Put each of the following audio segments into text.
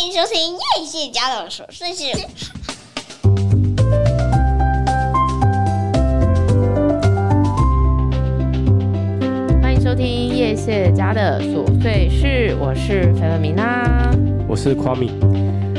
欢迎收听叶谢家的琐碎事。欢迎收听叶谢家的琐碎事，我是菲菲米娜，我是夸米。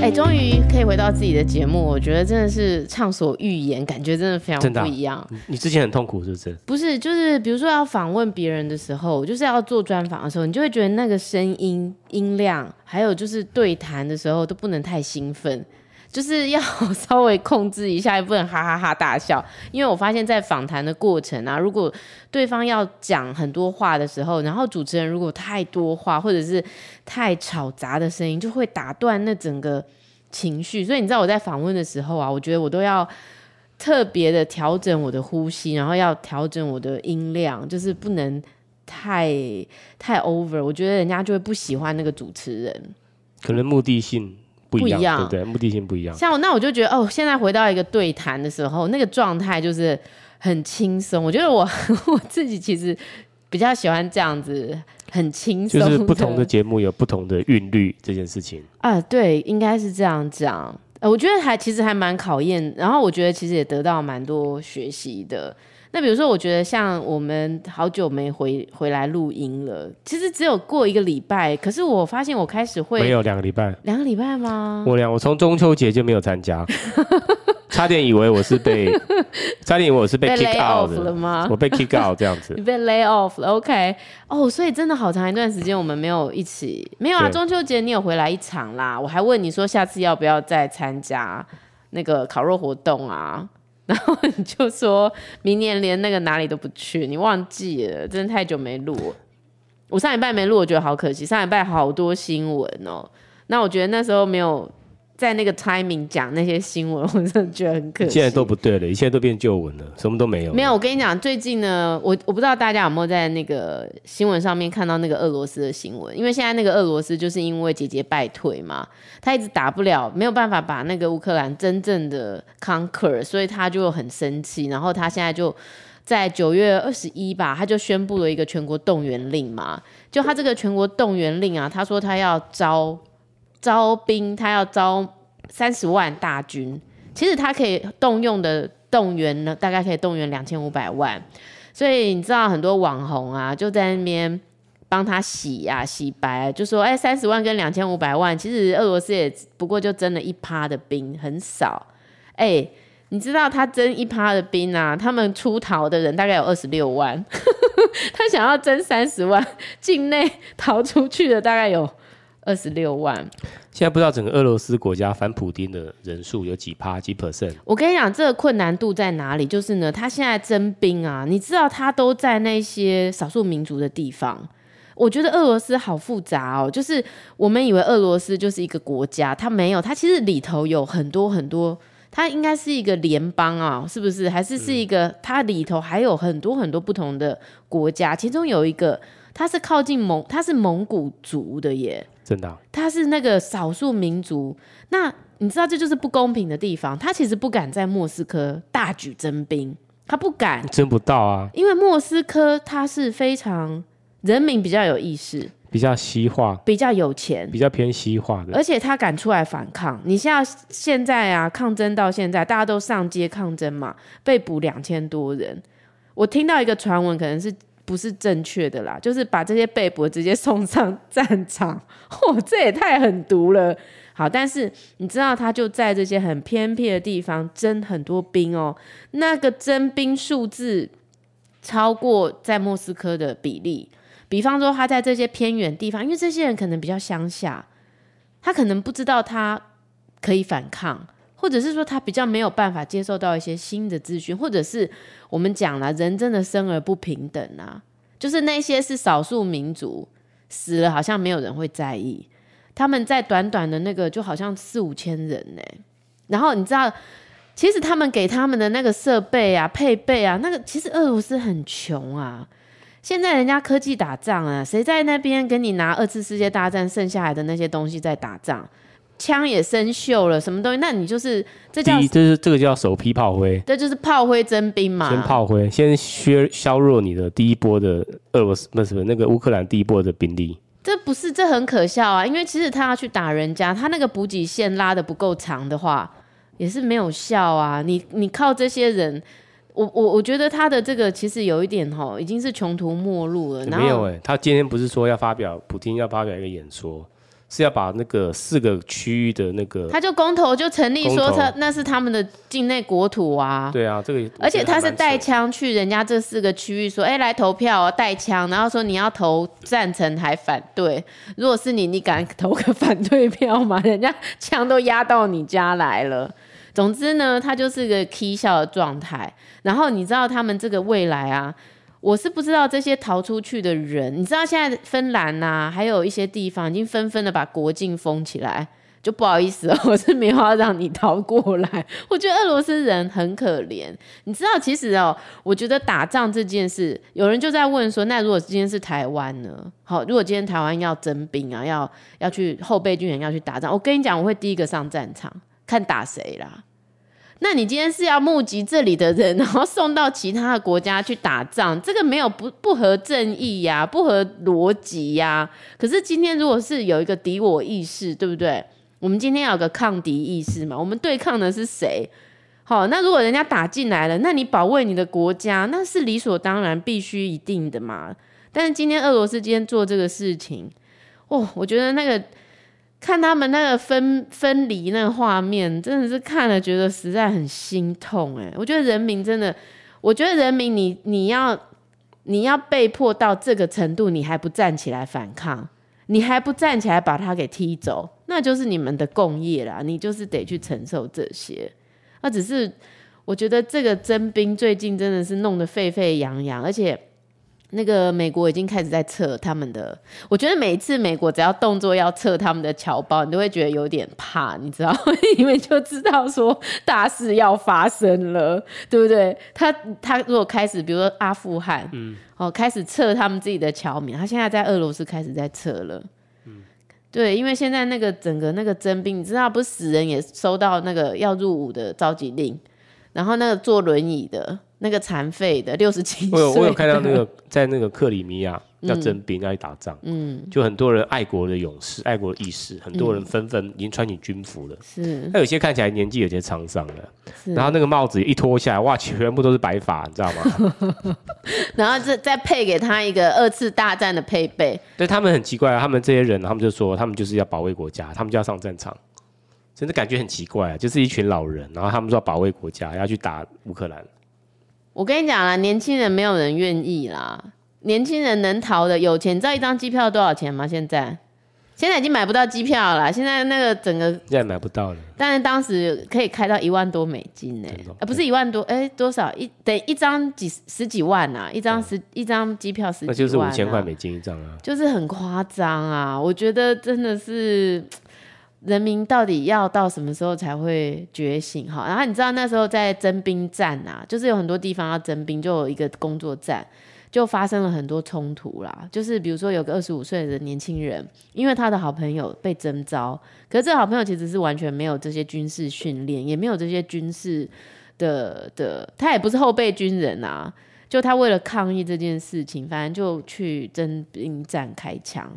哎，终于可以回到自己的节目，我觉得真的是畅所欲言，感觉真的非常不一样。啊、你之前很痛苦是不是？不是，就是比如说要访问别人的时候，就是要做专访的时候，你就会觉得那个声音音量，还有就是对谈的时候都不能太兴奋。就是要 稍微控制一下，也不能哈哈哈大笑。因为我发现，在访谈的过程啊，如果对方要讲很多话的时候，然后主持人如果太多话，或者是太吵杂的声音，就会打断那整个情绪。所以你知道我在访问的时候啊，我觉得我都要特别的调整我的呼吸，然后要调整我的音量，就是不能太太 over。我觉得人家就会不喜欢那个主持人，可能目的性。不一样，对不对？目的性不一样。像我，那我就觉得哦，现在回到一个对谈的时候，那个状态就是很轻松。我觉得我 我自己其实比较喜欢这样子，很轻松。就是不同的节目有不同的韵律这件事情啊，对，应该是这样讲。呃，我觉得还其实还蛮考验，然后我觉得其实也得到蛮多学习的。那比如说，我觉得像我们好久没回回来录音了，其实只有过一个礼拜，可是我发现我开始会没有两个礼拜，两个礼拜吗？我两我从中秋节就没有参加，差点以为我是被，差点以为我是被 kick out 了吗？我被 kick out 这样子，你被 lay off 了？OK，哦，oh，所以真的好长一段时间我们没有一起，没有啊？中秋节你有回来一场啦，我还问你说下次要不要再参加那个烤肉活动啊？然后你就说明年连那个哪里都不去，你忘记了，真的太久没录。我上礼拜没录，我觉得好可惜。上礼拜好多新闻哦，那我觉得那时候没有。在那个 timing 讲那些新闻，我真的觉得很可惜。现在都不对了，一切都变旧闻了，什么都没有。没有，我跟你讲，最近呢，我我不知道大家有没有在那个新闻上面看到那个俄罗斯的新闻，因为现在那个俄罗斯就是因为节节败退嘛，他一直打不了，没有办法把那个乌克兰真正的 conquer，所以他就很生气，然后他现在就在九月二十一吧，他就宣布了一个全国动员令嘛，就他这个全国动员令啊，他说他要招。招兵，他要招三十万大军。其实他可以动用的动员呢，大概可以动员两千五百万。所以你知道很多网红啊，就在那边帮他洗呀、洗白，就说：“哎，三十万跟两千五百万，其实俄罗斯也不过就征了一趴的兵，很少。”哎，你知道他征一趴的兵啊？他们出逃的人大概有二十六万，他想要征三十万，境内逃出去的大概有。二十六万，现在不知道整个俄罗斯国家反普丁的人数有几趴几 percent？我跟你讲，这个困难度在哪里？就是呢，他现在征兵啊，你知道他都在那些少数民族的地方。我觉得俄罗斯好复杂哦，就是我们以为俄罗斯就是一个国家，它没有，它其实里头有很多很多，它应该是一个联邦啊，是不是？还是是一个，嗯、它里头还有很多很多不同的国家，其中有一个。他是靠近蒙，他是蒙古族的耶，真的、啊，他是那个少数民族。那你知道这就是不公平的地方。他其实不敢在莫斯科大举征兵，他不敢，征不到啊。因为莫斯科他是非常人民比较有意识，比较西化，比较有钱，比较偏西化的，而且他敢出来反抗。你像现在啊，抗争到现在，大家都上街抗争嘛，被捕两千多人。我听到一个传闻，可能是。不是正确的啦，就是把这些被捕直接送上战场，嚯、这也太狠毒了。好，但是你知道他就在这些很偏僻的地方征很多兵哦，那个征兵数字超过在莫斯科的比例。比方说他在这些偏远地方，因为这些人可能比较乡下，他可能不知道他可以反抗。或者是说他比较没有办法接受到一些新的资讯，或者是我们讲了，人真的生而不平等啊，就是那些是少数民族死了，好像没有人会在意。他们在短短的那个就好像四五千人呢，然后你知道，其实他们给他们的那个设备啊、配备啊，那个其实俄罗斯很穷啊。现在人家科技打仗啊，谁在那边跟你拿二次世界大战剩下来的那些东西在打仗？枪也生锈了，什么东西？那你就是这叫，这是这个叫首批炮灰，这就是炮灰征兵嘛。先炮灰，先削削弱你的第一波的俄罗斯，不是不是那个乌克兰第一波的兵力。这不是，这很可笑啊！因为其实他要去打人家，他那个补给线拉的不够长的话，也是没有效啊。你你靠这些人，我我我觉得他的这个其实有一点吼，已经是穷途末路了。没有哎、欸，他今天不是说要发表，普京要发表一个演说。是要把那个四个区域的那个，他就公投就成立，说他那是他们的境内国土啊。对啊，这个而且他是带枪去人家这四个区域说，哎、欸，来投票哦，带枪，然后说你要投赞成还反对。如果是你，你敢投个反对票吗？人家枪都押到你家来了。总之呢，他就是个 k 笑的状态。然后你知道他们这个未来啊。我是不知道这些逃出去的人，你知道现在芬兰呐、啊，还有一些地方已经纷纷的把国境封起来，就不好意思哦，我是没有要让你逃过来。我觉得俄罗斯人很可怜，你知道，其实哦，我觉得打仗这件事，有人就在问说，那如果今天是台湾呢？好，如果今天台湾要征兵啊，要要去后备军人要去打仗，我跟你讲，我会第一个上战场，看打谁啦。那你今天是要募集这里的人，然后送到其他的国家去打仗，这个没有不不合正义呀，不合逻辑呀。可是今天如果是有一个敌我意识，对不对？我们今天要有个抗敌意识嘛，我们对抗的是谁？好，那如果人家打进来了，那你保卫你的国家，那是理所当然、必须一定的嘛。但是今天俄罗斯今天做这个事情，哦，我觉得那个。看他们那个分分离那个画面，真的是看了觉得实在很心痛哎！我觉得人民真的，我觉得人民你你要你要被迫到这个程度，你还不站起来反抗，你还不站起来把他给踢走，那就是你们的共业啦，你就是得去承受这些。那只是我觉得这个征兵最近真的是弄得沸沸扬扬，而且。那个美国已经开始在测他们的，我觉得每一次美国只要动作要测他们的侨胞，你都会觉得有点怕，你知道，因为就知道说大事要发生了，对不对？他他如果开始，比如说阿富汗，嗯，哦，开始测他们自己的侨民，他现在在俄罗斯开始在测了，嗯，对，因为现在那个整个那个征兵，你知道，不是死人也收到那个要入伍的召集令，然后那个坐轮椅的。那个残废的六十七岁，我有我有看到那个在那个克里米亚要征兵要去打仗，嗯，就很多人爱国的勇士、爱国的意识，很多人纷纷已经穿起军服了，是。那有些看起来年纪有些沧桑了，然后那个帽子一脱下来，哇，全部都是白发，你知道吗？然后再再配给他一个二次大战的配备，对他们很奇怪啊，他们这些人，他们就说他们就是要保卫国家，他们就要上战场，真的感觉很奇怪啊，就是一群老人，然后他们说要保卫国家，要去打乌克兰。我跟你讲啦，年轻人没有人愿意啦。年轻人能逃的，有钱，你知道一张机票多少钱吗？现在，现在已经买不到机票了。现在那个整个现在买不到了。但是当时可以开到一万多美金呢，呃，不是一万多，哎，多少一得一张几十几万啊？一张十一张机票十几万，啊，那就是五千块美金一张啊，就是很夸张啊！我觉得真的是。人民到底要到什么时候才会觉醒？哈，然后你知道那时候在征兵站啊，就是有很多地方要征兵，就有一个工作站，就发生了很多冲突啦。就是比如说有个二十五岁的年轻人，因为他的好朋友被征召，可是这好朋友其实是完全没有这些军事训练，也没有这些军事的的，他也不是后备军人啊。就他为了抗议这件事情，反正就去征兵站开枪，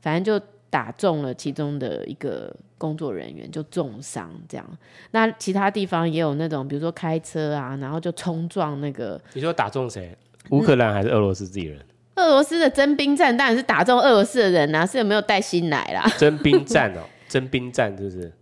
反正就打中了其中的一个。工作人员就重伤，这样。那其他地方也有那种，比如说开车啊，然后就冲撞那个。你说打中谁？乌克兰还是俄罗斯自己人？俄罗斯的征兵站当然是打中俄罗斯的人啊，是有没有带薪来啦？征兵站哦，征兵站就是。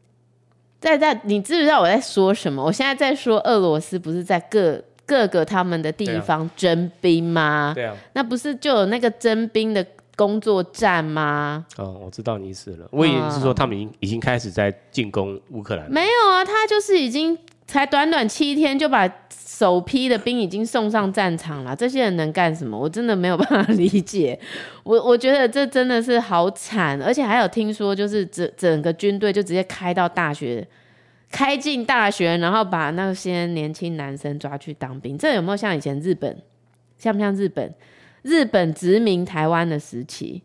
在在，你知不知道我在说什么？我现在在说俄罗斯不是在各各个他们的地方征兵吗？对啊。那不是就有那个征兵的。工作站吗？哦，我知道你意思了。我以为是说他们已经已经开始在进攻乌克兰。没有啊，他就是已经才短短七天就把首批的兵已经送上战场了。这些人能干什么？我真的没有办法理解。我我觉得这真的是好惨，而且还有听说就是整整个军队就直接开到大学，开进大学，然后把那些年轻男生抓去当兵。这有没有像以前日本？像不像日本？日本殖民台湾的时期，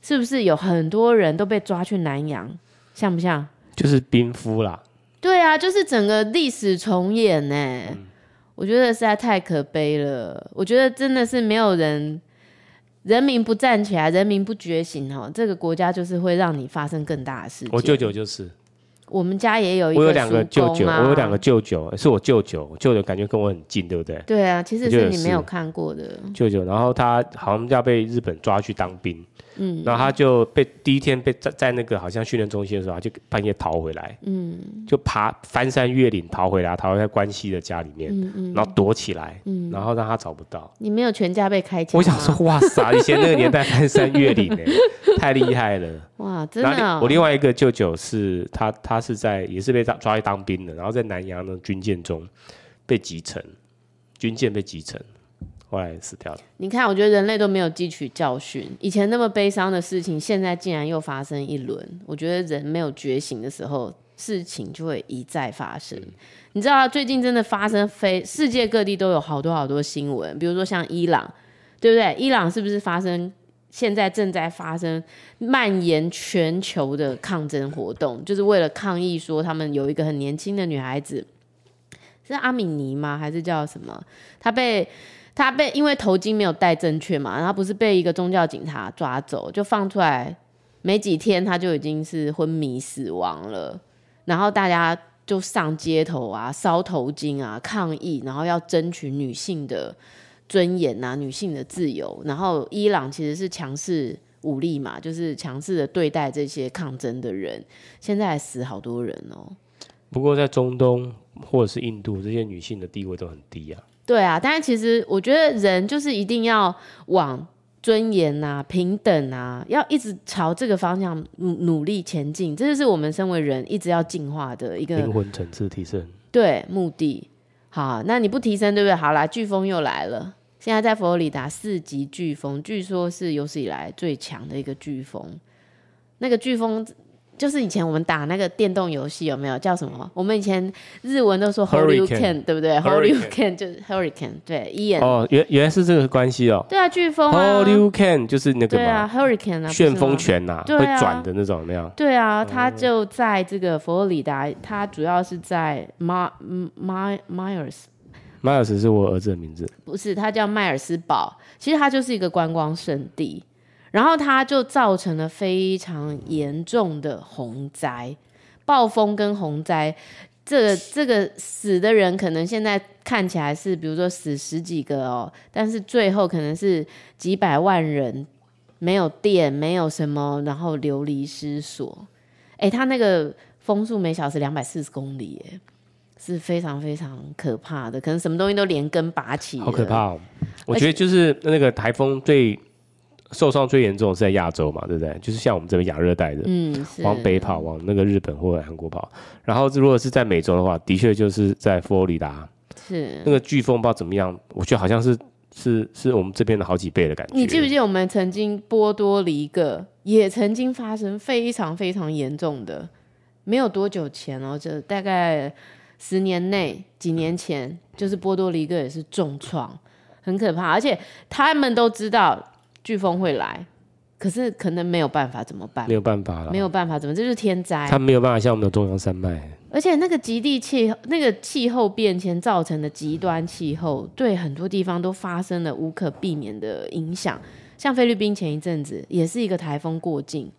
是不是有很多人都被抓去南洋？像不像？就是兵夫啦。对啊，就是整个历史重演呢、欸。嗯、我觉得实在太可悲了。我觉得真的是没有人，人民不站起来，人民不觉醒哦，这个国家就是会让你发生更大的事情。我舅舅就是，我们家也有一个、啊，我有两个舅舅，我有两个舅舅，是我舅舅，舅舅感觉跟我很近，对不对？对啊，其实是你没有看过的舅舅，然后他好像要被日本抓去当兵。嗯，然后他就被第一天被在在那个好像训练中心的时候，他就半夜逃回来，嗯，就爬翻山越岭逃回来，逃回在关西的家里面，嗯嗯，然后躲起来，嗯，然后让他找不到。你没有全家被开枪？我想说，哇塞，以前那个年代翻山越岭呢，太厉害了，哇，真的、哦。我另外一个舅舅是他，他是在也是被抓抓去当兵的，然后在南洋的军舰中被击沉，军舰被击沉。后来死掉了。你看，我觉得人类都没有汲取教训。以前那么悲伤的事情，现在竟然又发生一轮。我觉得人没有觉醒的时候，事情就会一再发生。嗯、你知道，最近真的发生非世界各地都有好多好多新闻，比如说像伊朗，对不对？伊朗是不是发生？现在正在发生蔓延全球的抗争活动，就是为了抗议说他们有一个很年轻的女孩子，是阿米尼吗？还是叫什么？她被。他被因为头巾没有戴正确嘛，然后不是被一个宗教警察抓走，就放出来没几天，他就已经是昏迷死亡了。然后大家就上街头啊，烧头巾啊，抗议，然后要争取女性的尊严啊，女性的自由。然后伊朗其实是强势武力嘛，就是强势的对待这些抗争的人，现在死好多人哦。不过在中东或者是印度，这些女性的地位都很低啊。对啊，但是其实我觉得人就是一定要往尊严啊、平等啊，要一直朝这个方向努努力前进，这就是我们身为人一直要进化的一个灵魂层次提升。对，目的。好，那你不提升，对不对？好啦，飓风又来了，现在在佛罗里达四级飓风，据说是有史以来最强的一个飓风，那个飓风。就是以前我们打那个电动游戏有没有叫什么？我们以前日文都说 Hurricane 对不对？Hurricane 就是 Hurricane，对，Ian。哦，原原来是这个关系哦。对啊，飓风啊。Hurricane 就是那个对啊，Hurricane 啊，旋风拳呐，会转的那种那样。对啊，它就在这个佛罗里达，它主要是在 My My Myers。Myers 是我儿子的名字。不是，他叫迈尔斯堡。其实它就是一个观光圣地。然后它就造成了非常严重的洪灾、暴风跟洪灾。这个这个死的人可能现在看起来是，比如说死十几个哦，但是最后可能是几百万人没有电，没有什么，然后流离失所。诶，它那个风速每小时两百四十公里，诶，是非常非常可怕的，可能什么东西都连根拔起。好可怕哦！我觉得就是那个台风最。受伤最严重的是在亚洲嘛，对不对？就是像我们这边亚热带的，嗯，往北跑，往那个日本或者韩国跑。然后如果是在美洲的话，的确就是在佛罗里达，是那个飓风不知道怎么样，我觉得好像是是是我们这边的好几倍的感觉。你记不记得我们曾经波多黎各也曾经发生非常非常严重的，没有多久前哦，就大概十年内几年前，就是波多黎各也是重创，很可怕，而且他们都知道。飓风会来，可是可能没有办法，怎么办？没有办法了，没有办法，怎么？这就是天灾。它没有办法像我们的中央山脉，而且那个极地气候，那个气候变迁造成的极端气候，对很多地方都发生了无可避免的影响。像菲律宾前一阵子也是一个台风过境，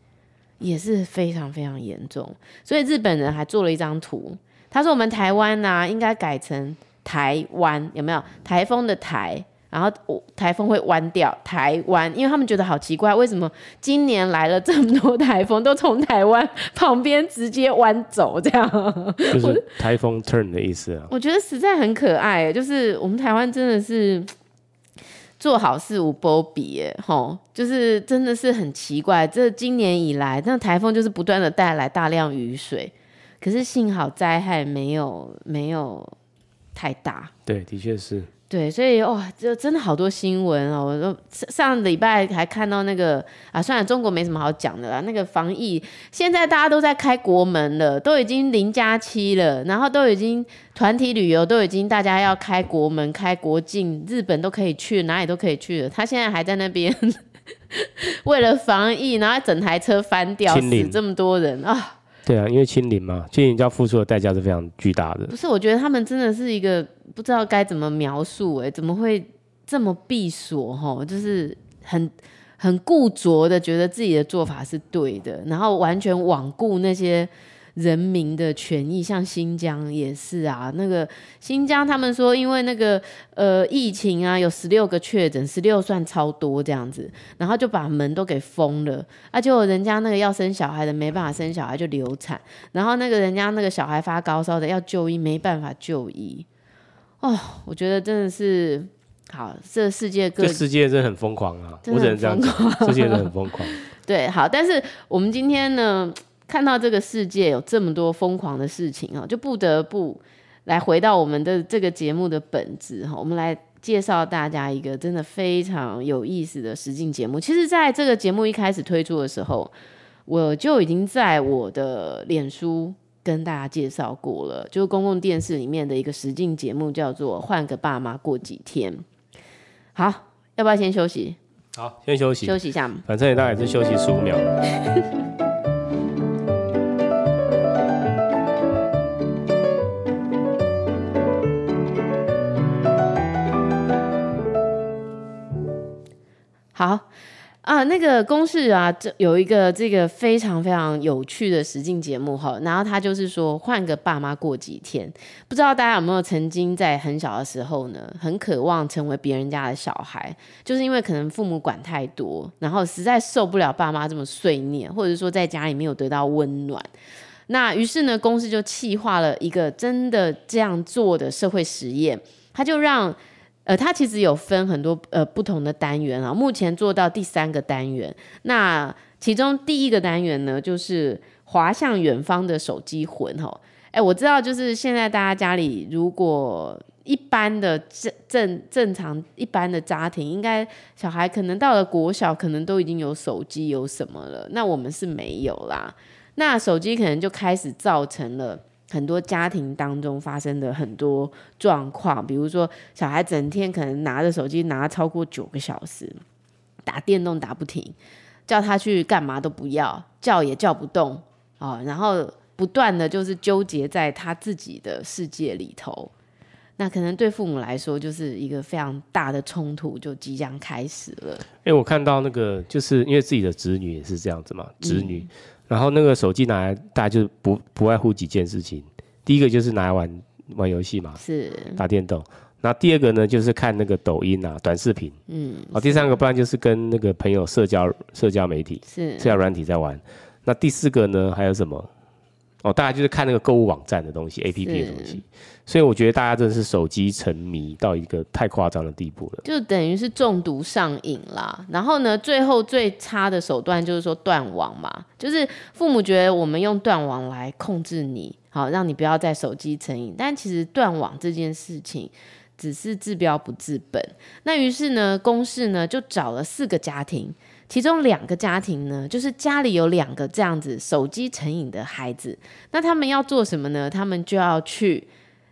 也是非常非常严重。所以日本人还做了一张图，他说我们台湾呢、啊、应该改成台湾，有没有？台风的台。然后台风会弯掉台湾，因为他们觉得好奇怪，为什么今年来了这么多台风，都从台湾旁边直接弯走，这样 就是台风 turn 的意思啊。我觉得实在很可爱，就是我们台湾真的是做好事无波比，耶，吼，就是真的是很奇怪。这今年以来，那台风就是不断的带来大量雨水，可是幸好灾害没有没有太大。对，的确是。对，所以哇，就真的好多新闻哦！我都上礼拜还看到那个啊，算了中国没什么好讲的啦，那个防疫现在大家都在开国门了，都已经零加七了，然后都已经团体旅游都已经大家要开国门、开国境，日本都可以去，哪里都可以去了。他现在还在那边 为了防疫，然后整台车翻掉，死这么多人啊！对啊，因为清零嘛，清零就要付出的代价是非常巨大的。不是，我觉得他们真的是一个不知道该怎么描述，哎，怎么会这么闭锁？哈，就是很很固着的觉得自己的做法是对的，然后完全罔顾那些。人民的权益，像新疆也是啊。那个新疆，他们说因为那个呃疫情啊，有十六个确诊，十六算超多这样子，然后就把门都给封了。啊，结果人家那个要生小孩的没办法生小孩就流产，然后那个人家那个小孩发高烧的要就医没办法就医。哦，我觉得真的是好，这世界各这世界真的很疯狂啊！我只能这样讲，世界真的很疯狂。对，好，但是我们今天呢？看到这个世界有这么多疯狂的事情啊，就不得不来回到我们的这个节目的本质哈。我们来介绍大家一个真的非常有意思的实境节目。其实，在这个节目一开始推出的时候，我就已经在我的脸书跟大家介绍过了，就是公共电视里面的一个实境节目，叫做《换个爸妈过几天》。好，要不要先休息？好，先休息，休息一下嘛。反正也大概是休息十五秒。啊，那个公式啊，这有一个这个非常非常有趣的实境节目哈，然后他就是说换个爸妈过几天，不知道大家有没有曾经在很小的时候呢，很渴望成为别人家的小孩，就是因为可能父母管太多，然后实在受不了爸妈这么碎念，或者说在家里没有得到温暖，那于是呢，公司就企划了一个真的这样做的社会实验，他就让。呃，它其实有分很多呃不同的单元啊，目前做到第三个单元。那其中第一个单元呢，就是滑向远方的手机魂吼。哎，我知道，就是现在大家家里如果一般的正正正常一般的家庭，应该小孩可能到了国小，可能都已经有手机有什么了。那我们是没有啦。那手机可能就开始造成了。很多家庭当中发生的很多状况，比如说小孩整天可能拿着手机拿超过九个小时，打电动打不停，叫他去干嘛都不要，叫也叫不动哦，然后不断的就是纠结在他自己的世界里头，那可能对父母来说就是一个非常大的冲突就即将开始了。哎，我看到那个就是因为自己的子女也是这样子嘛，子女。嗯然后那个手机拿来，大家就不不外乎几件事情。第一个就是拿来玩玩游戏嘛，是打电动。那第二个呢，就是看那个抖音啊，短视频。嗯。哦第三个，不然就是跟那个朋友社交社交媒体，是社交软体在玩。那第四个呢，还有什么？哦，大家就是看那个购物网站的东西，APP 的东西。所以我觉得大家真的是手机沉迷到一个太夸张的地步了，就等于是中毒上瘾啦。然后呢，最后最差的手段就是说断网嘛，就是父母觉得我们用断网来控制你，好让你不要在手机成瘾。但其实断网这件事情只是治标不治本。那于是呢，公视呢就找了四个家庭。其中两个家庭呢，就是家里有两个这样子手机成瘾的孩子，那他们要做什么呢？他们就要去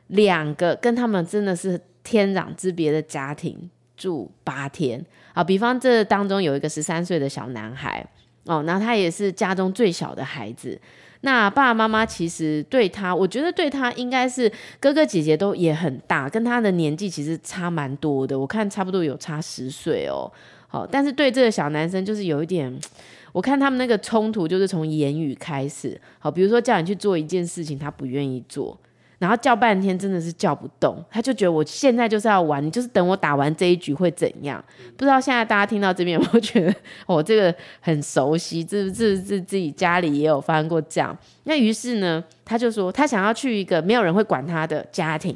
两个跟他们真的是天壤之别的家庭住八天啊。比方这当中有一个十三岁的小男孩哦，那他也是家中最小的孩子。那爸爸妈妈其实对他，我觉得对他应该是哥哥姐姐都也很大，跟他的年纪其实差蛮多的，我看差不多有差十岁哦。好，但是对这个小男生就是有一点，我看他们那个冲突就是从言语开始。好，比如说叫你去做一件事情，他不愿意做，然后叫半天真的是叫不动，他就觉得我现在就是要玩，你就是等我打完这一局会怎样？不知道现在大家听到这边有没有觉得我这个很熟悉？这这这自己家里也有发生过这样。那于是呢，他就说他想要去一个没有人会管他的家庭，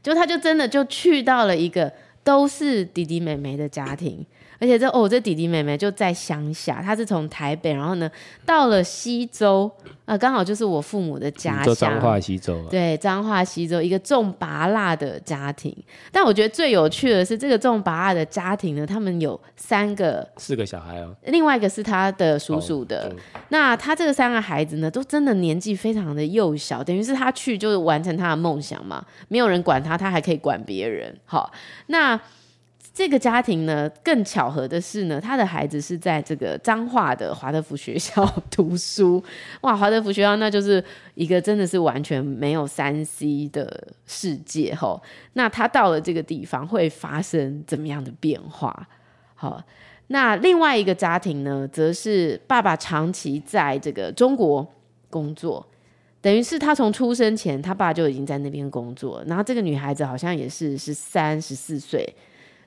就他就真的就去到了一个。都是弟弟妹妹的家庭，而且这哦，这弟弟妹妹就在乡下，他是从台北，然后呢到了西州，啊，刚好就是我父母的家乡，彰化西州，对，彰化西州一个种拔辣的家庭。但我觉得最有趣的是，这个种拔辣的家庭呢，他们有三个、四个小孩哦，另外一个是他的叔叔的。那他这个三个孩子呢，都真的年纪非常的幼小，等于是他去就是完成他的梦想嘛，没有人管他，他还可以管别人。好，那。这个家庭呢，更巧合的是呢，他的孩子是在这个彰化的华德福学校 读书。哇，华德福学校那就是一个真的是完全没有三 C 的世界齁。那他到了这个地方会发生怎么样的变化？好，那另外一个家庭呢，则是爸爸长期在这个中国工作，等于是他从出生前，他爸就已经在那边工作。然后这个女孩子好像也是十三、十四岁，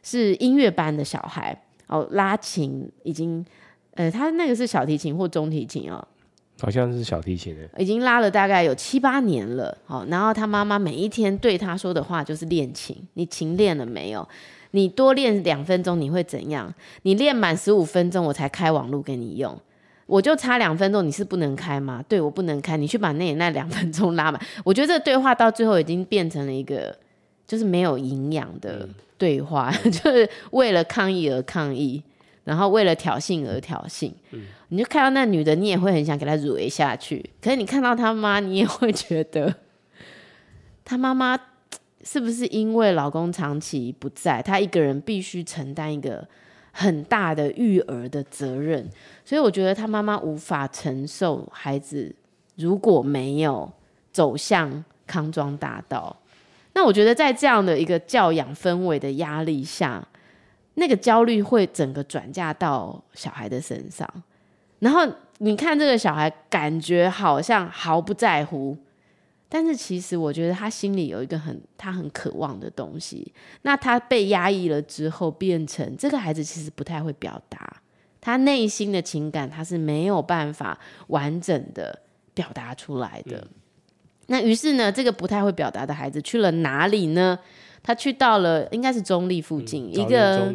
是音乐班的小孩哦，拉琴已经，呃，他那个是小提琴或中提琴哦，好像是小提琴的，已经拉了大概有七八年了。好，然后他妈妈每一天对他说的话就是练琴，你琴练了没有？你多练两分钟，你会怎样？你练满十五分钟，我才开网络给你用。我就差两分钟，你是不能开吗？对，我不能开。你去把那那两分钟拉满。我觉得这个对话到最后已经变成了一个就是没有营养的对话，嗯、就是为了抗议而抗议，然后为了挑衅而挑衅。嗯、你就看到那女的，你也会很想给她蕊下去。可是你看到她妈，你也会觉得 她妈妈。是不是因为老公长期不在，她一个人必须承担一个很大的育儿的责任？所以我觉得她妈妈无法承受孩子如果没有走向康庄大道。那我觉得在这样的一个教养氛围的压力下，那个焦虑会整个转嫁到小孩的身上。然后你看这个小孩，感觉好像毫不在乎。但是其实我觉得他心里有一个很他很渴望的东西，那他被压抑了之后，变成这个孩子其实不太会表达他内心的情感，他是没有办法完整的表达出来的。嗯、那于是呢，这个不太会表达的孩子去了哪里呢？他去到了应该是中立附近、嗯、一个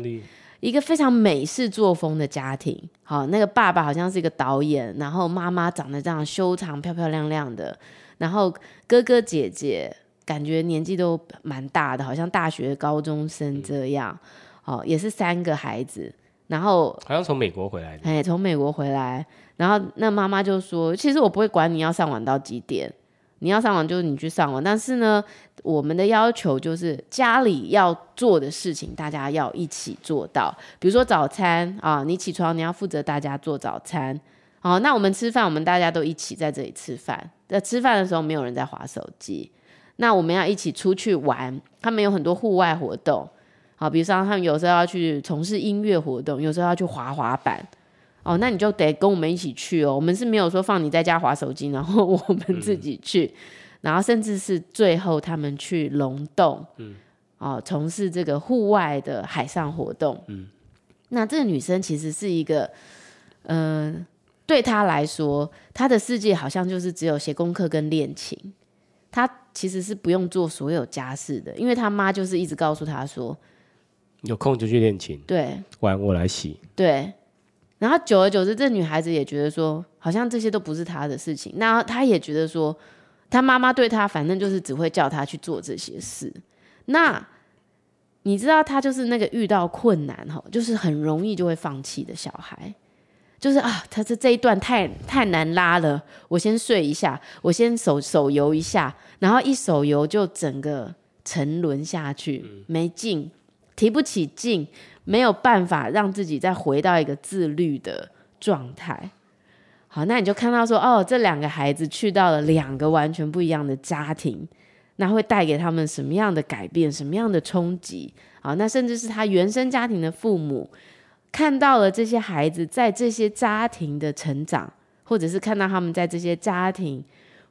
一个非常美式作风的家庭。好，那个爸爸好像是一个导演，然后妈妈长得这样修长、漂漂亮亮的。然后哥哥姐姐感觉年纪都蛮大的，好像大学高中生这样，嗯、哦，也是三个孩子，然后好像从美国回来的，哎，从美国回来，然后那妈妈就说，其实我不会管你要上晚到几点，你要上网就是你去上网，但是呢，我们的要求就是家里要做的事情，大家要一起做到，比如说早餐啊，你起床你要负责大家做早餐。好，那我们吃饭，我们大家都一起在这里吃饭。在吃饭的时候，没有人在划手机。那我们要一起出去玩，他们有很多户外活动。好，比如说他们有时候要去从事音乐活动，有时候要去滑滑板。哦，那你就得跟我们一起去哦。我们是没有说放你在家划手机，然后 我们自己去。嗯、然后甚至是最后他们去龙洞，嗯，哦，从事这个户外的海上活动。嗯，那这个女生其实是一个，嗯、呃。对她来说，她的世界好像就是只有写功课跟练琴。她其实是不用做所有家事的，因为她妈就是一直告诉她说：“有空就去练琴，对，碗我来洗。”对。然后久而久之，这女孩子也觉得说，好像这些都不是她的事情。那她也觉得说，她妈妈对她反正就是只会叫她去做这些事。那你知道，她就是那个遇到困难哈，就是很容易就会放弃的小孩。就是啊，他这这一段太太难拉了，我先睡一下，我先手手游一下，然后一手游就整个沉沦下去，没劲，提不起劲，没有办法让自己再回到一个自律的状态。好，那你就看到说，哦，这两个孩子去到了两个完全不一样的家庭，那会带给他们什么样的改变，什么样的冲击？好，那甚至是他原生家庭的父母。看到了这些孩子在这些家庭的成长，或者是看到他们在这些家庭，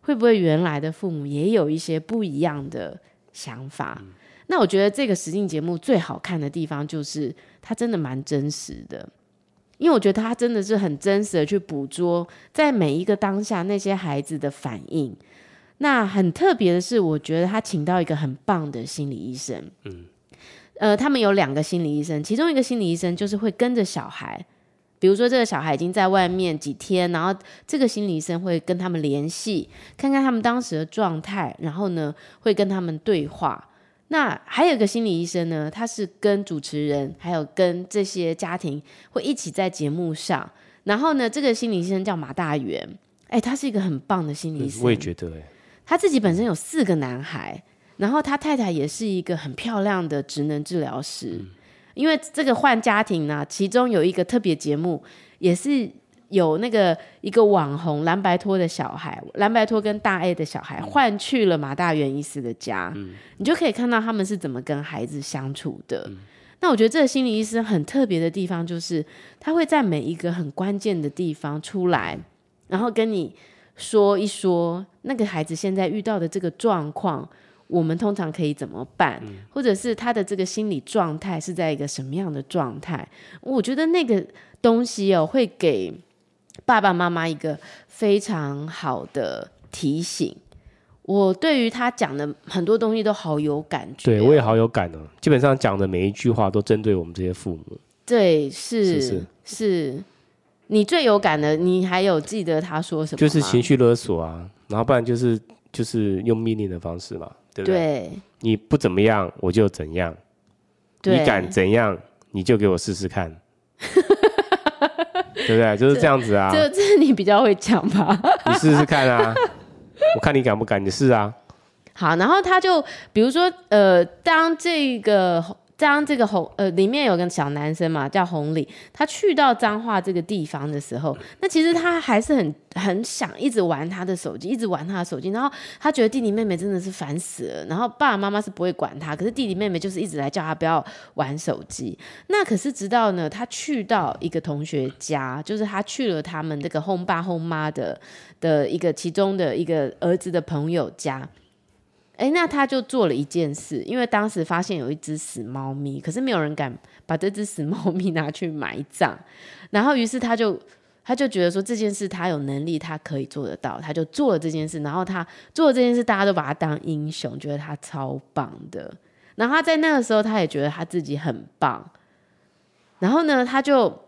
会不会原来的父母也有一些不一样的想法？那我觉得这个实境节目最好看的地方就是它真的蛮真实的，因为我觉得它真的是很真实的去捕捉在每一个当下那些孩子的反应。那很特别的是，我觉得他请到一个很棒的心理医生，嗯。呃，他们有两个心理医生，其中一个心理医生就是会跟着小孩，比如说这个小孩已经在外面几天，然后这个心理医生会跟他们联系，看看他们当时的状态，然后呢会跟他们对话。那还有一个心理医生呢，他是跟主持人还有跟这些家庭会一起在节目上，然后呢这个心理医生叫马大元，哎，他是一个很棒的心理医生，我也觉得，哎，他自己本身有四个男孩。然后他太太也是一个很漂亮的职能治疗师，嗯、因为这个换家庭呢、啊，其中有一个特别节目，也是有那个一个网红蓝白托的小孩，蓝白托跟大 A 的小孩换去了马大元医师的家，嗯、你就可以看到他们是怎么跟孩子相处的。嗯、那我觉得这个心理医生很特别的地方，就是他会在每一个很关键的地方出来，然后跟你说一说那个孩子现在遇到的这个状况，我们通常可以怎么办，嗯、或者是他的这个心理状态是在一个什么样的状态？我觉得那个东西哦，会给爸爸妈妈一个非常好的提醒。我对于他讲的很多东西都好有感觉，对我也好有感哦。基本上讲的每一句话都针对我们这些父母。对，是是，是，是你最有感的。你还有记得他说什么？就是情绪勒索啊，然后不然就是就是用命令的方式嘛，对不对？对，你不怎么样，我就怎样。你敢怎样，你就给我试试看。对不对？就是这样子啊。这这你比较会讲吧？你试试看啊。我看你敢不敢？你试啊。好，然后他就比如说，呃，当这个当这个红呃里面有个小男生嘛，叫红里，他去到彰化这个地方的时候，那其实他还是很很想一直玩他的手机，一直玩他的手机。然后他觉得弟弟妹妹真的是烦死了，然后爸爸妈妈是不会管他，可是弟弟妹妹就是一直来叫他不要玩手机。那可是直到呢，他去到一个同学家，就是他去了他们这个后爸后妈的。的一个其中的一个儿子的朋友家，哎，那他就做了一件事，因为当时发现有一只死猫咪，可是没有人敢把这只死猫咪拿去埋葬，然后于是他就他就觉得说这件事他有能力，他可以做得到，他就做了这件事，然后他做了这件事，大家都把他当英雄，觉得他超棒的，然后他在那个时候他也觉得他自己很棒，然后呢，他就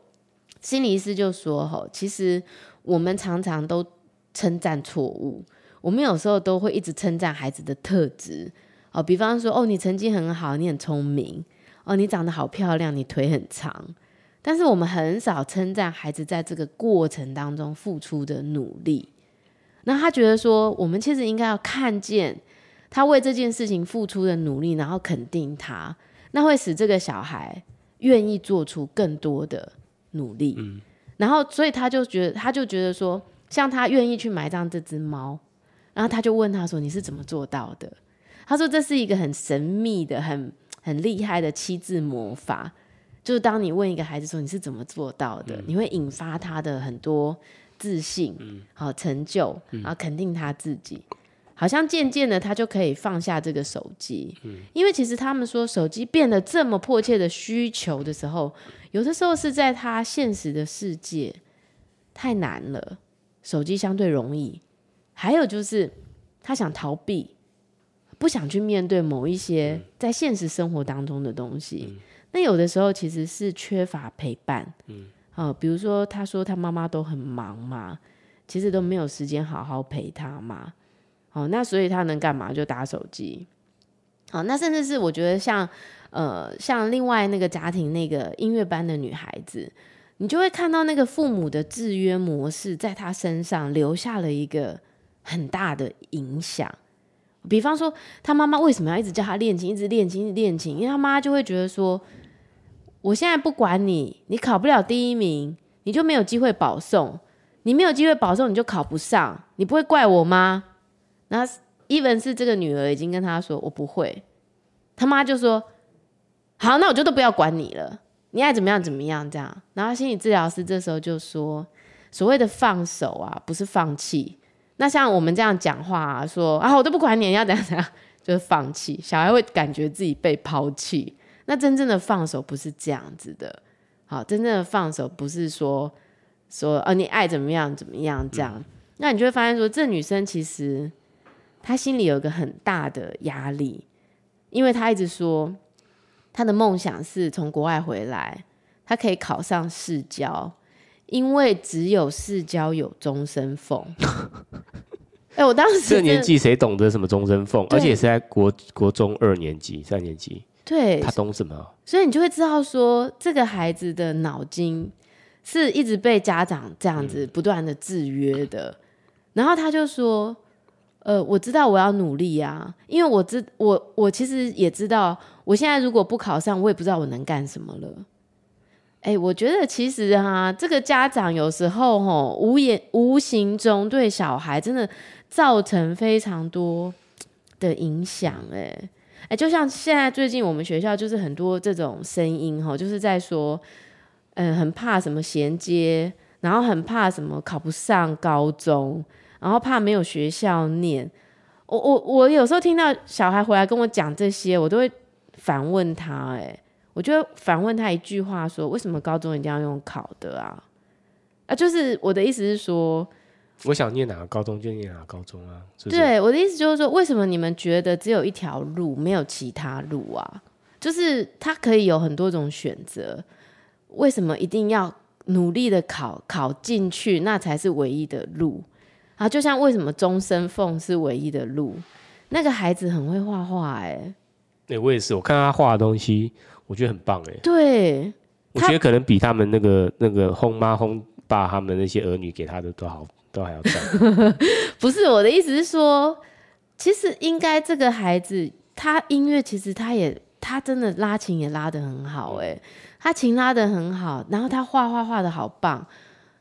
心理医师就说：“吼，其实我们常常都。”称赞错误，我们有时候都会一直称赞孩子的特质哦，比方说哦，你成绩很好，你很聪明哦，你长得好漂亮，你腿很长，但是我们很少称赞孩子在这个过程当中付出的努力。那他觉得说，我们其实应该要看见他为这件事情付出的努力，然后肯定他，那会使这个小孩愿意做出更多的努力。嗯，然后所以他就觉得，他就觉得说。像他愿意去埋葬这只猫，然后他就问他说：“你是怎么做到的？”他说：“这是一个很神秘的、很很厉害的七字魔法。就是当你问一个孩子说你是怎么做到的，嗯、你会引发他的很多自信、好、嗯、成就，然后肯定他自己。嗯、好像渐渐的，他就可以放下这个手机。嗯、因为其实他们说，手机变得这么迫切的需求的时候，有的时候是在他现实的世界太难了。”手机相对容易，还有就是他想逃避，不想去面对某一些在现实生活当中的东西。嗯、那有的时候其实是缺乏陪伴。嗯，哦，比如说他说他妈妈都很忙嘛，其实都没有时间好好陪他嘛。哦，那所以他能干嘛？就打手机。好、哦，那甚至是我觉得像呃像另外那个家庭那个音乐班的女孩子。你就会看到那个父母的制约模式在他身上留下了一个很大的影响。比方说，他妈妈为什么要一直叫他练琴，一直练琴，一直练琴？因为他妈就会觉得说，我现在不管你，你考不了第一名，你就没有机会保送。你没有机会保送，你就考不上。你不会怪我吗？然后，even 是这个女儿已经跟他说，我不会。他妈就说，好，那我就都不要管你了。你爱怎么样怎么样这样，然后心理治疗师这时候就说，所谓的放手啊，不是放弃。那像我们这样讲话啊，说啊，我都不管你，你要怎样怎样，就是放弃。小孩会感觉自己被抛弃。那真正的放手不是这样子的，好，真正的放手不是说说啊，你爱怎么样怎么样这样。嗯、那你就会发现说，这女生其实她心里有一个很大的压力，因为她一直说。她的梦想是从国外回来，她可以考上市交，因为只有市交有终身俸。哎、欸，我当时这年纪谁懂得什么终身俸？而且是在国国中二年级、三年级，对，他懂什么？所以你就会知道说，这个孩子的脑筋是一直被家长这样子不断的制约的。嗯、然后他就说。呃，我知道我要努力啊，因为我知我我其实也知道，我现在如果不考上，我也不知道我能干什么了。哎，我觉得其实哈，这个家长有时候吼无言无形中对小孩真的造成非常多的影响。哎，哎，就像现在最近我们学校就是很多这种声音吼，就是在说，嗯，很怕什么衔接，然后很怕什么考不上高中，然后怕没有学校念。我我我有时候听到小孩回来跟我讲这些，我都会反问他，哎，我就反问他一句话说，为什么高中一定要用考的啊？啊，就是我的意思是说。我想念哪个高中就念哪个高中啊！是是对，我的意思就是说，为什么你们觉得只有一条路，没有其他路啊？就是他可以有很多种选择，为什么一定要努力的考考进去，那才是唯一的路啊？就像为什么终身俸是唯一的路？那个孩子很会画画，哎，对，我也是，我看他画的东西，我觉得很棒，哎，对，我觉得可能比他们那个那个轰妈轰爸他们那些儿女给他的都好。都还要 不是我的意思是说，其实应该这个孩子，他音乐其实他也他真的拉琴也拉得很好哎，他琴拉得很好，然后他画画画的好棒，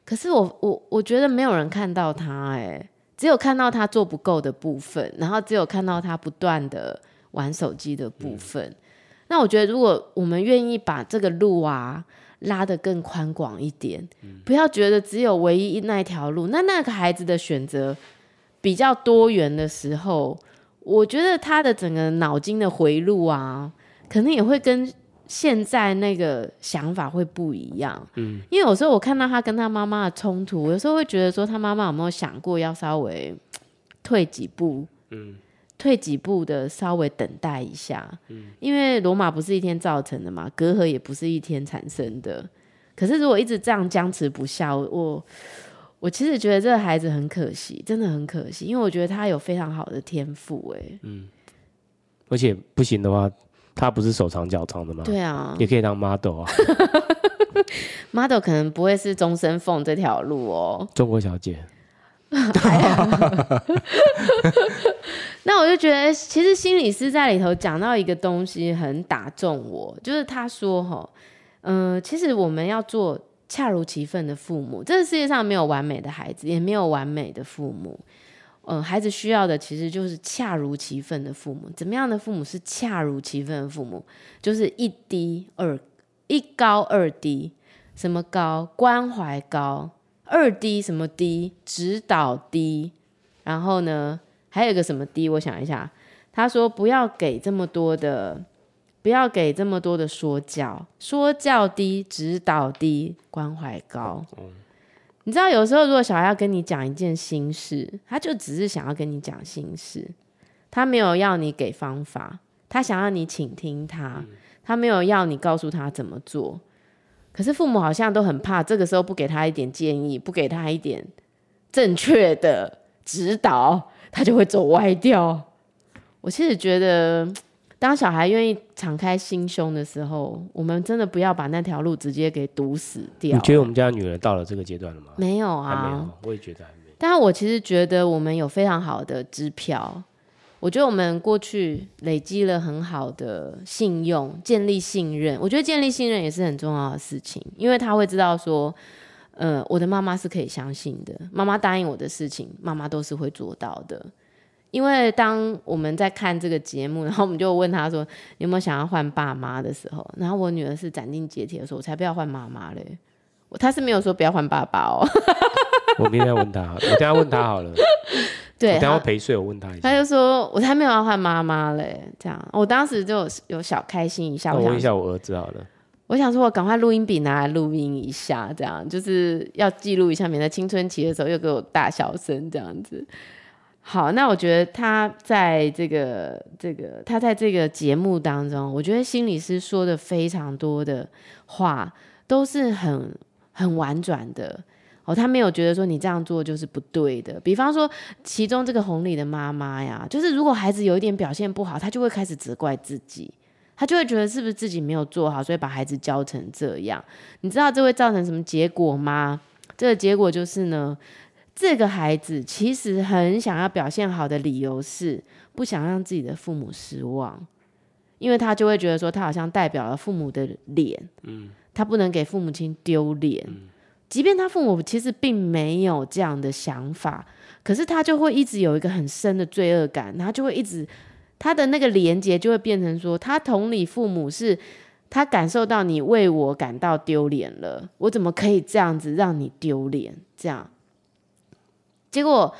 可是我我我觉得没有人看到他哎，只有看到他做不够的部分，然后只有看到他不断的玩手机的部分。嗯、那我觉得如果我们愿意把这个路啊。拉得更宽广一点，不要觉得只有唯一那一条路。那那个孩子的选择比较多元的时候，我觉得他的整个脑筋的回路啊，可能也会跟现在那个想法会不一样。嗯，因为有时候我看到他跟他妈妈的冲突，我有时候会觉得说，他妈妈有没有想过要稍微退几步？嗯。退几步的，稍微等待一下，嗯，因为罗马不是一天造成的嘛，隔阂也不是一天产生的。可是如果一直这样僵持不下，我我其实觉得这个孩子很可惜，真的很可惜，因为我觉得他有非常好的天赋，哎，嗯，而且不行的话，他不是手长脚长的吗？对啊，也可以当 model 啊，model 可能不会是终身奉这条路哦，中国小姐。那我就觉得，其实心理师在里头讲到一个东西很打中我，就是他说：“哈，嗯，其实我们要做恰如其分的父母。这个世界上没有完美的孩子，也没有完美的父母。嗯，孩子需要的其实就是恰如其分的父母。怎么样的父母是恰如其分的父母？就是一低二一高二低，什么高？关怀高。”二低什么低？指导低，然后呢，还有一个什么低？我想一下，他说不要给这么多的，不要给这么多的说教，说教低，指导低，关怀高。你知道有时候如果小孩要跟你讲一件心事，他就只是想要跟你讲心事，他没有要你给方法，他想要你倾听他，他没有要你告诉他怎么做。可是父母好像都很怕，这个时候不给他一点建议，不给他一点正确的指导，他就会走歪掉。我其实觉得，当小孩愿意敞开心胸的时候，我们真的不要把那条路直接给堵死掉。你觉得我们家女儿到了这个阶段了吗？没有啊，还没有。我也觉得还没。但我其实觉得我们有非常好的支票。我觉得我们过去累积了很好的信用，建立信任。我觉得建立信任也是很重要的事情，因为他会知道说，呃，我的妈妈是可以相信的，妈妈答应我的事情，妈妈都是会做到的。因为当我们在看这个节目，然后我们就问他说，你有没有想要换爸妈的时候，然后我女儿是斩钉截铁的说，我才不要换妈妈嘞。他是没有说不要换爸爸哦。我明天问他，我等下问他好了。对，等下陪睡，我问他一下。他就说：“我才没有要换妈妈嘞。”这样，我当时就有小开心一下。我问一下我儿子好了。我想说，我赶快录音笔拿来录音一下，这样就是要记录一下，免得青春期的时候又给我大小声这样子。好，那我觉得他在这个这个他在这个节目当中，我觉得心理师说的非常多的话都是很很婉转的。哦，他没有觉得说你这样做就是不对的。比方说，其中这个红里的妈妈呀，就是如果孩子有一点表现不好，他就会开始责怪自己，他就会觉得是不是自己没有做好，所以把孩子教成这样。你知道这会造成什么结果吗？这个结果就是呢，这个孩子其实很想要表现好的理由是不想让自己的父母失望，因为他就会觉得说他好像代表了父母的脸，嗯，他不能给父母亲丢脸。嗯即便他父母其实并没有这样的想法，可是他就会一直有一个很深的罪恶感，然后就会一直他的那个连接就会变成说，他同理父母是，他感受到你为我感到丢脸了，我怎么可以这样子让你丢脸？这样，结果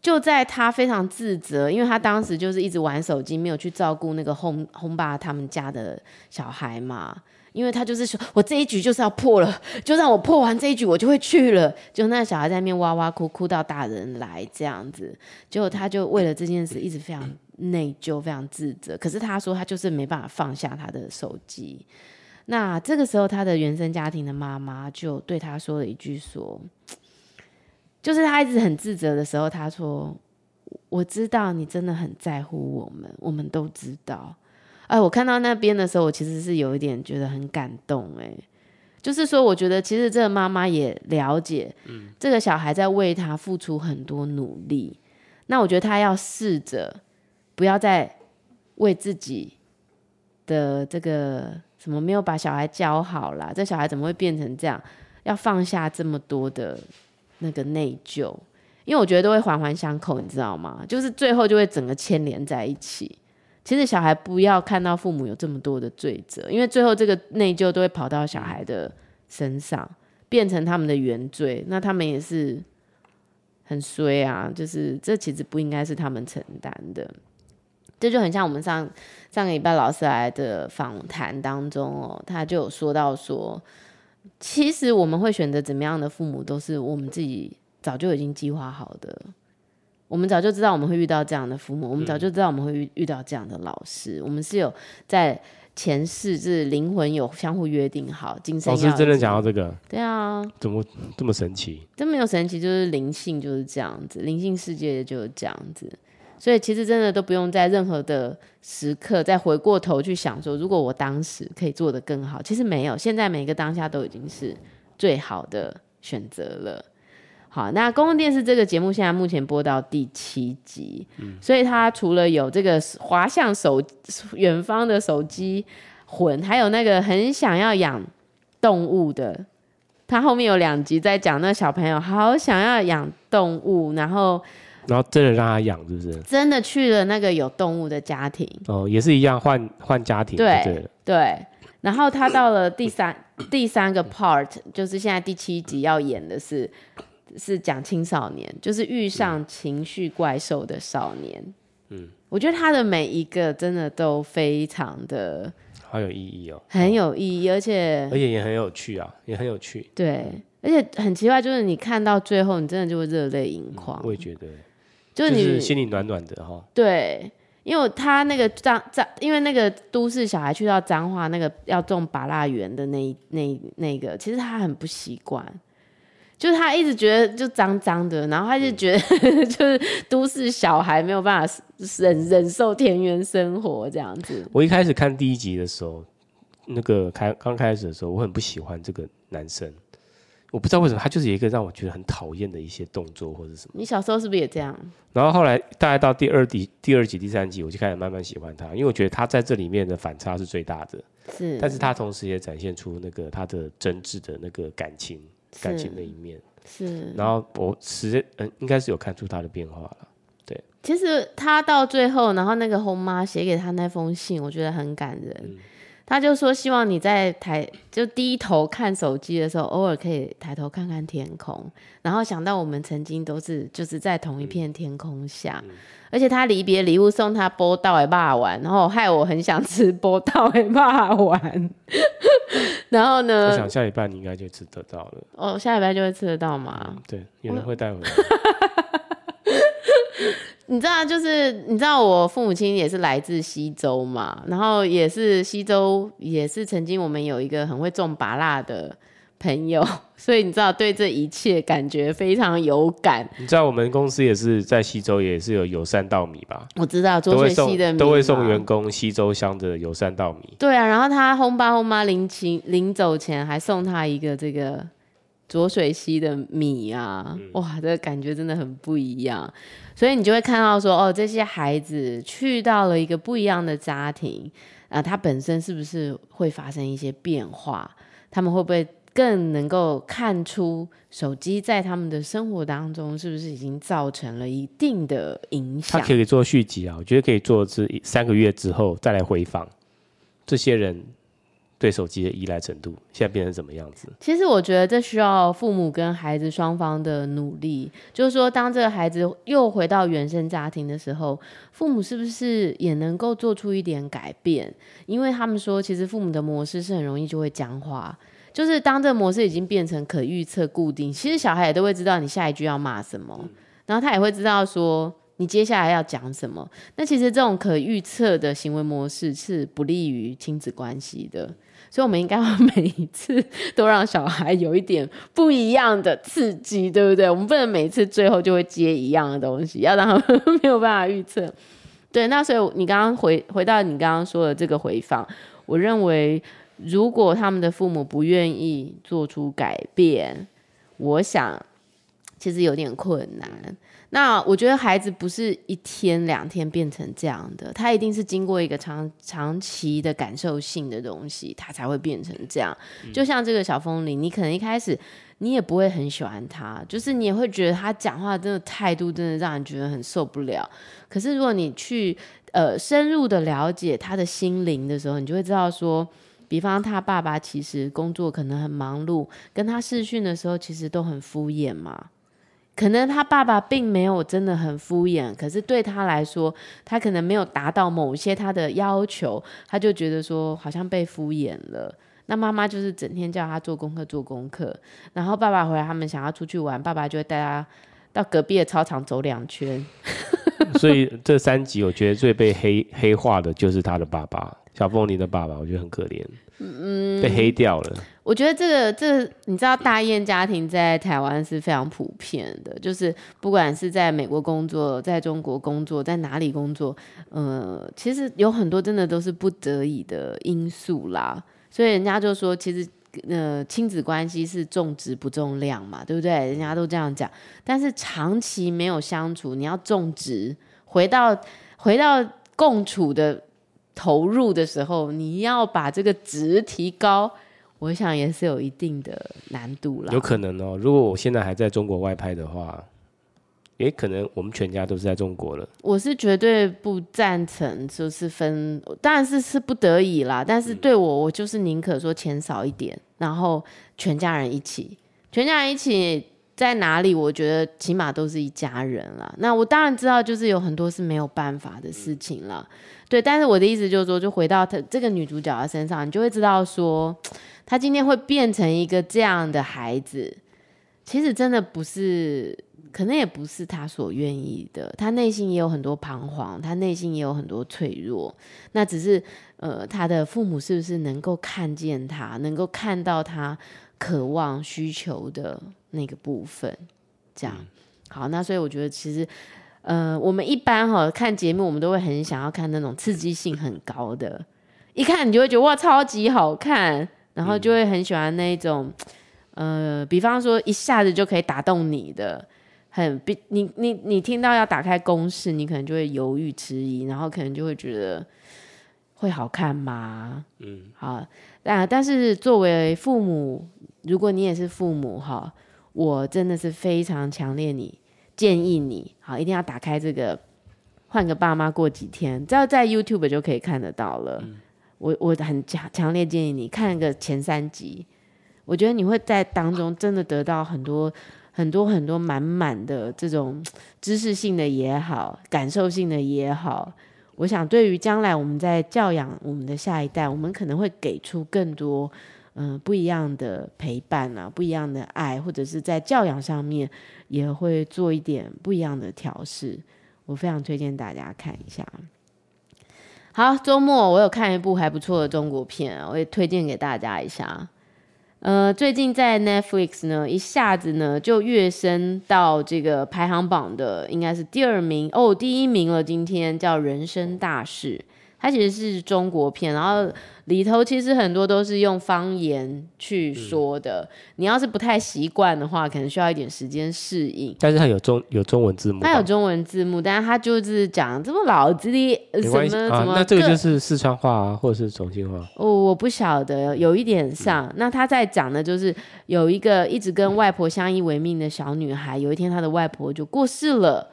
就在他非常自责，因为他当时就是一直玩手机，没有去照顾那个轰轰爸他们家的小孩嘛。因为他就是说，我这一局就是要破了，就让我破完这一局，我就会去了。就那小孩在那边哇哇哭，哭到大人来这样子。结果他就为了这件事一直非常内疚，非常自责。可是他说他就是没办法放下他的手机。那这个时候，他的原生家庭的妈妈就对他说了一句说，就是他一直很自责的时候，他说：“我知道你真的很在乎我们，我们都知道。”哎，我看到那边的时候，我其实是有一点觉得很感动。哎，就是说，我觉得其实这个妈妈也了解，嗯，这个小孩在为他付出很多努力。那我觉得他要试着不要再为自己的这个什么没有把小孩教好啦，这小孩怎么会变成这样？要放下这么多的那个内疚，因为我觉得都会环环相扣，你知道吗？就是最后就会整个牵连在一起。其实小孩不要看到父母有这么多的罪责，因为最后这个内疚都会跑到小孩的身上，变成他们的原罪，那他们也是很衰啊。就是这其实不应该是他们承担的，这就很像我们上上个礼拜老师来的访谈当中哦，他就有说到说，其实我们会选择怎么样的父母，都是我们自己早就已经计划好的。我们早就知道我们会遇到这样的父母，我们早就知道我们会遇遇到这样的老师。嗯、我们是有在前世，是灵魂有相互约定好。今生老师真的讲到这个？对啊，怎么这么神奇？真没有神奇，就是灵性就是这样子，灵性世界就是这样子。所以其实真的都不用在任何的时刻再回过头去想说，如果我当时可以做得更好，其实没有。现在每个当下都已经是最好的选择了。好，那公共电视这个节目现在目前播到第七集，嗯、所以它除了有这个滑向手远方的手机魂，还有那个很想要养动物的，它后面有两集在讲那小朋友好想要养动物，然后然后真的让他养，是不是？真的去了那个有动物的家庭哦，也是一样换换家庭，对对，对。然后他到了第三第三个 part，就是现在第七集要演的是。是讲青少年，就是遇上情绪怪兽的少年。嗯，我觉得他的每一个真的都非常的好有意义哦，很有意义，而且而且也很有趣啊，也很有趣。对，而且很奇怪，就是你看到最后，你真的就会热泪盈眶。我也觉得，就是你就是心里暖暖的哈。对，因为他那个彰彰，因为那个都市小孩去到彰化那个要种芭乐园的那那那个，其实他很不习惯。就是他一直觉得就脏脏的，然后他就觉得、嗯、就是都市小孩没有办法忍忍受田园生活这样子。我一开始看第一集的时候，那个开刚开始的时候，我很不喜欢这个男生，我不知道为什么，他就是一个让我觉得很讨厌的一些动作或者什么。你小时候是不是也这样？然后后来大概到第二集、第二集、第三集，我就开始慢慢喜欢他，因为我觉得他在这里面的反差是最大的，是，但是他同时也展现出那个他的真挚的那个感情。感情的一面是，然后我实际嗯，应该是有看出他的变化了。对，其实他到最后，然后那个红妈写给他那封信，我觉得很感人。嗯、他就说希望你在抬就低头看手机的时候，偶尔可以抬头看看天空，然后想到我们曾经都是就是在同一片天空下。而且他离别礼物送他波道诶霸丸，然后害我很想吃波道诶霸丸。然后呢？我想下礼拜你应该就吃得到了。哦，下礼拜就会吃得到吗？嗯、对，有人会带回来。你知道，就是你知道，我父母亲也是来自西周嘛，然后也是西周，也是曾经我们有一个很会种拔辣的。朋友，所以你知道对这一切感觉非常有感。你知道我们公司也是在西周，也是有友善稻米吧？我知道，浊水溪的米都会送员工西周乡的友善稻米。对啊，然后他轰爸轰妈临亲临走前还送他一个这个浊水溪的米啊！嗯、哇，这个感觉真的很不一样。所以你就会看到说，哦，这些孩子去到了一个不一样的家庭啊，他本身是不是会发生一些变化？他们会不会？更能够看出手机在他们的生活当中是不是已经造成了一定的影响。他可以做续集啊，我觉得可以做是三个月之后再来回访这些人。对手机的依赖程度现在变成怎么样子？其实我觉得这需要父母跟孩子双方的努力。就是说，当这个孩子又回到原生家庭的时候，父母是不是也能够做出一点改变？因为他们说，其实父母的模式是很容易就会僵化。就是当这个模式已经变成可预测、固定，其实小孩也都会知道你下一句要骂什么，然后他也会知道说。你接下来要讲什么？那其实这种可预测的行为模式是不利于亲子关系的，所以我们应该要 每一次都让小孩有一点不一样的刺激，对不对？我们不能每次最后就会接一样的东西，要让他们 没有办法预测。对，那所以你刚刚回回到你刚刚说的这个回访，我认为如果他们的父母不愿意做出改变，我想其实有点困难。那我觉得孩子不是一天两天变成这样的，他一定是经过一个长长期的感受性的东西，他才会变成这样。就像这个小风铃，你可能一开始你也不会很喜欢他，就是你也会觉得他讲话真的态度真的让人觉得很受不了。可是如果你去呃深入的了解他的心灵的时候，你就会知道说，比方他爸爸其实工作可能很忙碌，跟他视讯的时候其实都很敷衍嘛。可能他爸爸并没有真的很敷衍，可是对他来说，他可能没有达到某些他的要求，他就觉得说好像被敷衍了。那妈妈就是整天叫他做功课做功课，然后爸爸回来他们想要出去玩，爸爸就会带他到隔壁的操场走两圈。所以这三集我觉得最被黑黑化的就是他的爸爸，小凤梨的爸爸，我觉得很可怜。嗯，被黑掉了。我觉得这个，这个你知道，大雁家庭在台湾是非常普遍的，就是不管是在美国工作，在中国工作，在哪里工作，呃，其实有很多真的都是不得已的因素啦。所以人家就说，其实呃，亲子关系是重质不重量嘛，对不对？人家都这样讲。但是长期没有相处，你要重质，回到回到共处的。投入的时候，你要把这个值提高，我想也是有一定的难度了。有可能哦，如果我现在还在中国外拍的话，也可能我们全家都是在中国了。我是绝对不赞成，就是分，当然是是不得已啦。但是对我，我就是宁可说钱少一点，然后全家人一起，全家人一起。在哪里？我觉得起码都是一家人了。那我当然知道，就是有很多是没有办法的事情了。对，但是我的意思就是说，就回到她这个女主角的身上，你就会知道说，她今天会变成一个这样的孩子，其实真的不是，可能也不是她所愿意的。她内心也有很多彷徨，她内心也有很多脆弱。那只是，呃，她的父母是不是能够看见她，能够看到她渴望需求的那个部分，这样好。那所以我觉得，其实，呃，我们一般哈看节目，我们都会很想要看那种刺激性很高的，一看你就会觉得哇，超级好看，然后就会很喜欢那种，呃，比方说一下子就可以打动你的，很比你你你听到要打开公式，你可能就会犹豫迟疑，然后可能就会觉得会好看吗？嗯，好。但但是作为父母。如果你也是父母哈，我真的是非常强烈你建议你好，一定要打开这个换个爸妈过几天，只要在 YouTube 就可以看得到了。嗯、我我很强强烈建议你看个前三集，我觉得你会在当中真的得到很多很多很多满满的这种知识性的也好，感受性的也好。我想对于将来我们在教养我们的下一代，我们可能会给出更多。嗯、不一样的陪伴啊，不一样的爱，或者是在教养上面也会做一点不一样的调试。我非常推荐大家看一下。好，周末我有看一部还不错的中国片，我也推荐给大家一下。呃，最近在 Netflix 呢，一下子呢就跃升到这个排行榜的应该是第二名哦，第一名了。今天叫《人生大事》。它其实是中国片，然后里头其实很多都是用方言去说的。嗯、你要是不太习惯的话，可能需要一点时间适应。但是它有中有中文字幕，它有中文字幕，但是它就是讲这么老子的什么什么、啊，那这个就是四川话啊，或者是重庆话。哦，我不晓得，有一点像。嗯、那他在讲的就是有一个一直跟外婆相依为命的小女孩，有一天她的外婆就过世了。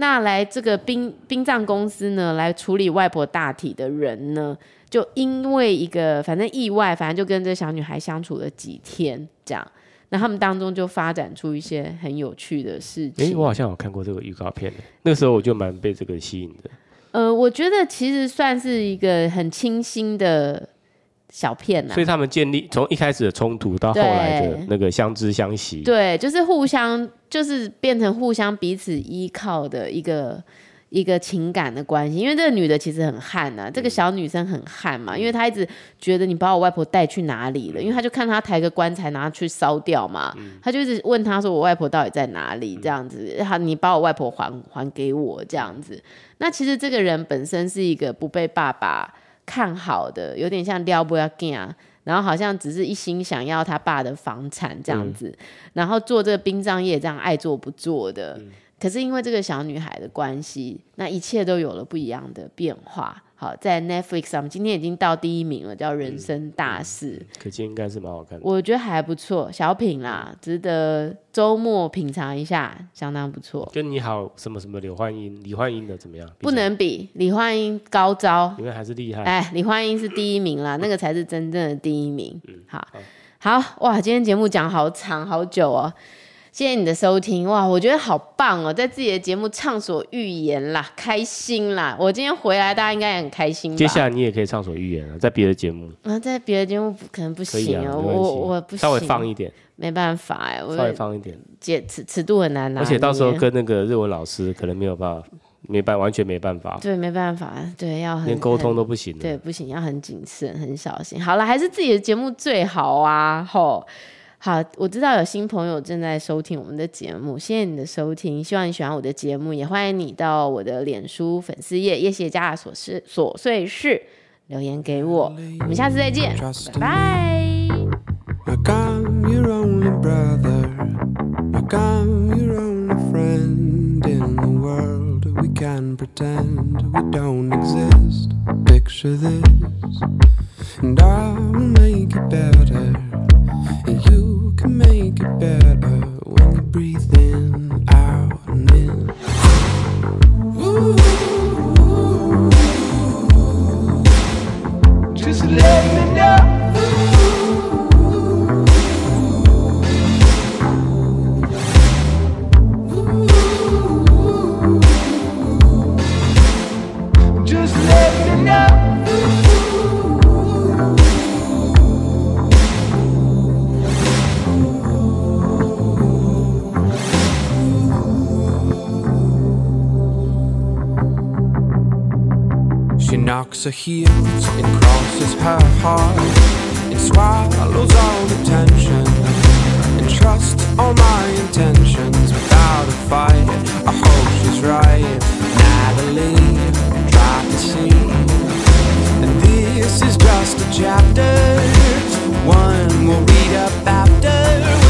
那来这个殡殡葬公司呢，来处理外婆大体的人呢，就因为一个反正意外，反正就跟这小女孩相处了几天，这样，那他们当中就发展出一些很有趣的事情。诶，我好像有看过这个预告片，那个时候我就蛮被这个吸引的。呃，我觉得其实算是一个很清新的。小片呐、啊，所以他们建立从一开始的冲突到后来的那个相知相惜，对，就是互相，就是变成互相彼此依靠的一个一个情感的关系。因为这个女的其实很悍呐、啊，这个小女生很悍嘛，因为她一直觉得你把我外婆带去哪里了？因为她就看她抬个棺材拿去烧掉嘛，她就一直问她说：“我外婆到底在哪里？”这样子，好，你把我外婆还还给我这样子。那其实这个人本身是一个不被爸爸。看好的，有点像撩不要紧，然后好像只是一心想要他爸的房产这样子，嗯、然后做这个殡葬业这样爱做不做的，嗯、可是因为这个小女孩的关系，那一切都有了不一样的变化。好，在 Netflix 上，今天已经到第一名了，叫《人生大事》，嗯，可见应该是蛮好看的。我觉得还不错，小品啦，值得周末品尝一下，相当不错。跟你好什么什么李焕英，李焕英的怎么样？不能比，李焕英高招，因为还是厉害。哎，李焕英是第一名啦，那个才是真正的第一名。嗯，好，好，好哇，今天节目讲好长好久哦。谢谢你的收听哇，我觉得好棒哦，在自己的节目畅所欲言啦，开心啦！我今天回来，大家应该也很开心吧？接下来你也可以畅所欲言了，在别的节目啊，在别的节目可能不行啊，我我不行，稍微放一点，没办法哎，稍微放一点，尺尺度很难拿，而且到时候跟那个日文老师可能没有办法，没办完全没办法，对，没办法，对，要很连沟通都不行，对，不行，要很谨慎，很小心。好了，还是自己的节目最好啊，吼。好，我知道有新朋友正在收听我们的节目，谢谢你的收听，希望你喜欢我的节目，也欢迎你到我的脸书粉丝页叶谢家的琐事琐碎事留言给我，我们下次再见，拜拜。And you can make it better when you breathe in, out and in. steps are heels It crosses her heart. It swallows all the tension, And trusts all my intentions. Without a fight I hope she's right. Natalie Try to see. And this is just a chapter. One we'll read up after.